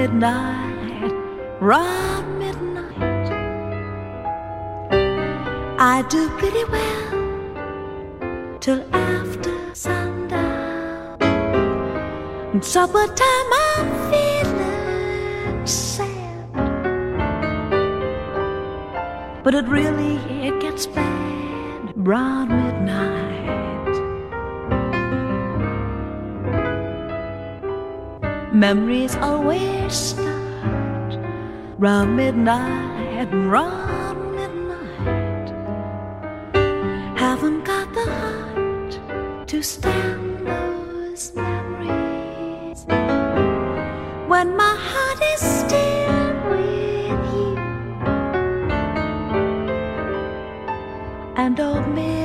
midnight. Memories always start round midnight, round midnight. Haven't got the heart to stand those memories. When my heart is still with you, and old me.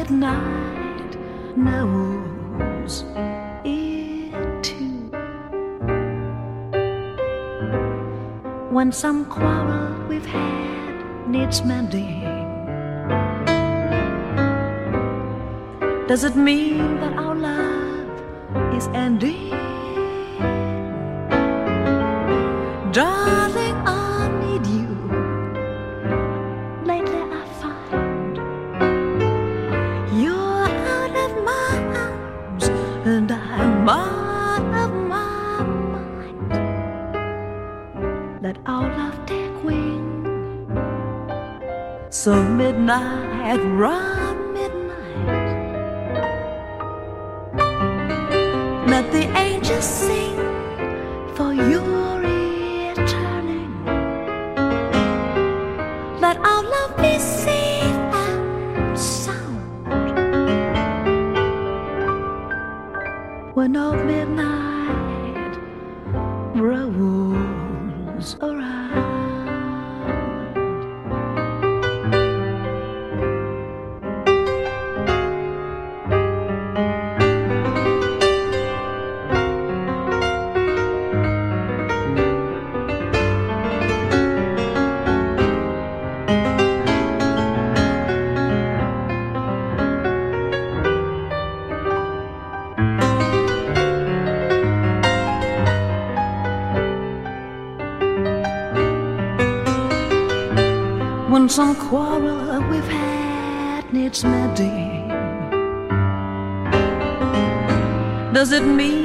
when some quarrel we've had needs mending? Does it mean that our love is ending? some quarrel we've had needs mending? Does it mean?